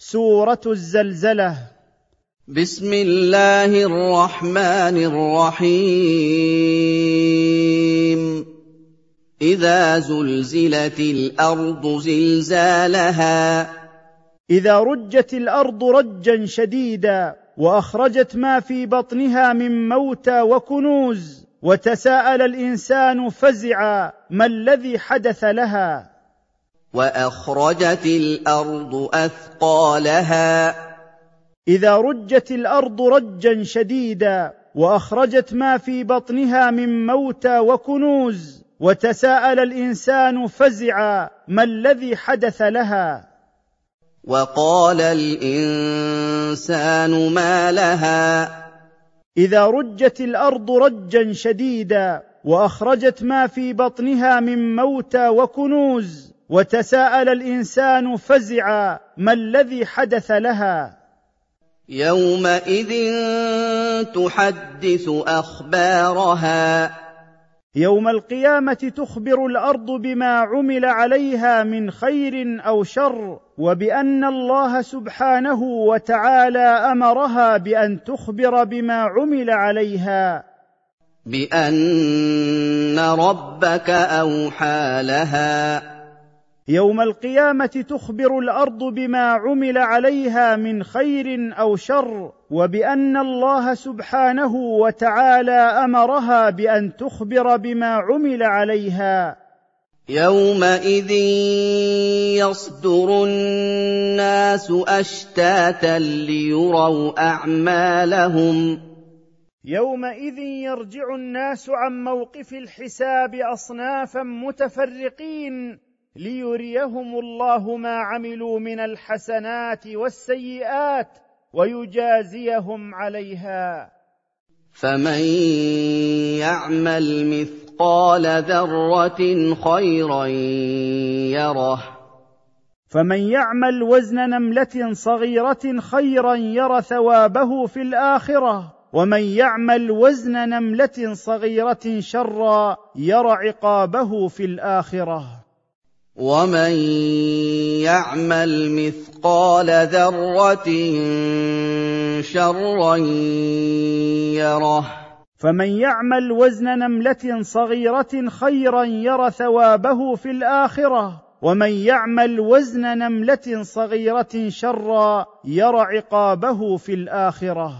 سورة الزلزلة. بسم الله الرحمن الرحيم. إذا زلزلت الأرض زلزالها. إذا رجت الأرض رجا شديدا وأخرجت ما في بطنها من موتى وكنوز وتساءل الإنسان فزعا ما الذي حدث لها؟ وأخرجت الأرض أثقالها. إذا رجت الأرض رجا شديدا وأخرجت ما في بطنها من موتى وكنوز وتساءل الإنسان فزعا ما الذي حدث لها؟ وقال الإنسان ما لها. إذا رجت الأرض رجا شديدا وأخرجت ما في بطنها من موتى وكنوز وتساءل الإنسان فزعا ما الذي حدث لها؟ يومئذ تحدث أخبارها. يوم القيامة تخبر الأرض بما عمل عليها من خير أو شر وبأن الله سبحانه وتعالى أمرها بأن تخبر بما عمل عليها. بأن ربك أوحى لها. يوم القيامة تخبر الأرض بما عمل عليها من خير أو شر وبأن الله سبحانه وتعالى أمرها بأن تخبر بما عمل عليها. يومئذ يصدر الناس أشتاتا ليروا أعمالهم. يومئذ يرجع الناس عن موقف الحساب أصنافا متفرقين. ليريهم الله ما عملوا من الحسنات والسيئات ويجازيهم عليها. فمن يعمل مثقال ذرة خيرا يره. فمن يعمل وزن نملة صغيرة خيرا ير ثوابه في الآخرة. ومن يعمل وزن نملة صغيرة شرا ير عقابه في الآخرة. ومن يعمل مثقال ذره شرا يره فمن يعمل وزن نمله صغيره خيرا ير ثوابه في الاخره ومن يعمل وزن نمله صغيره شرا ير عقابه في الاخره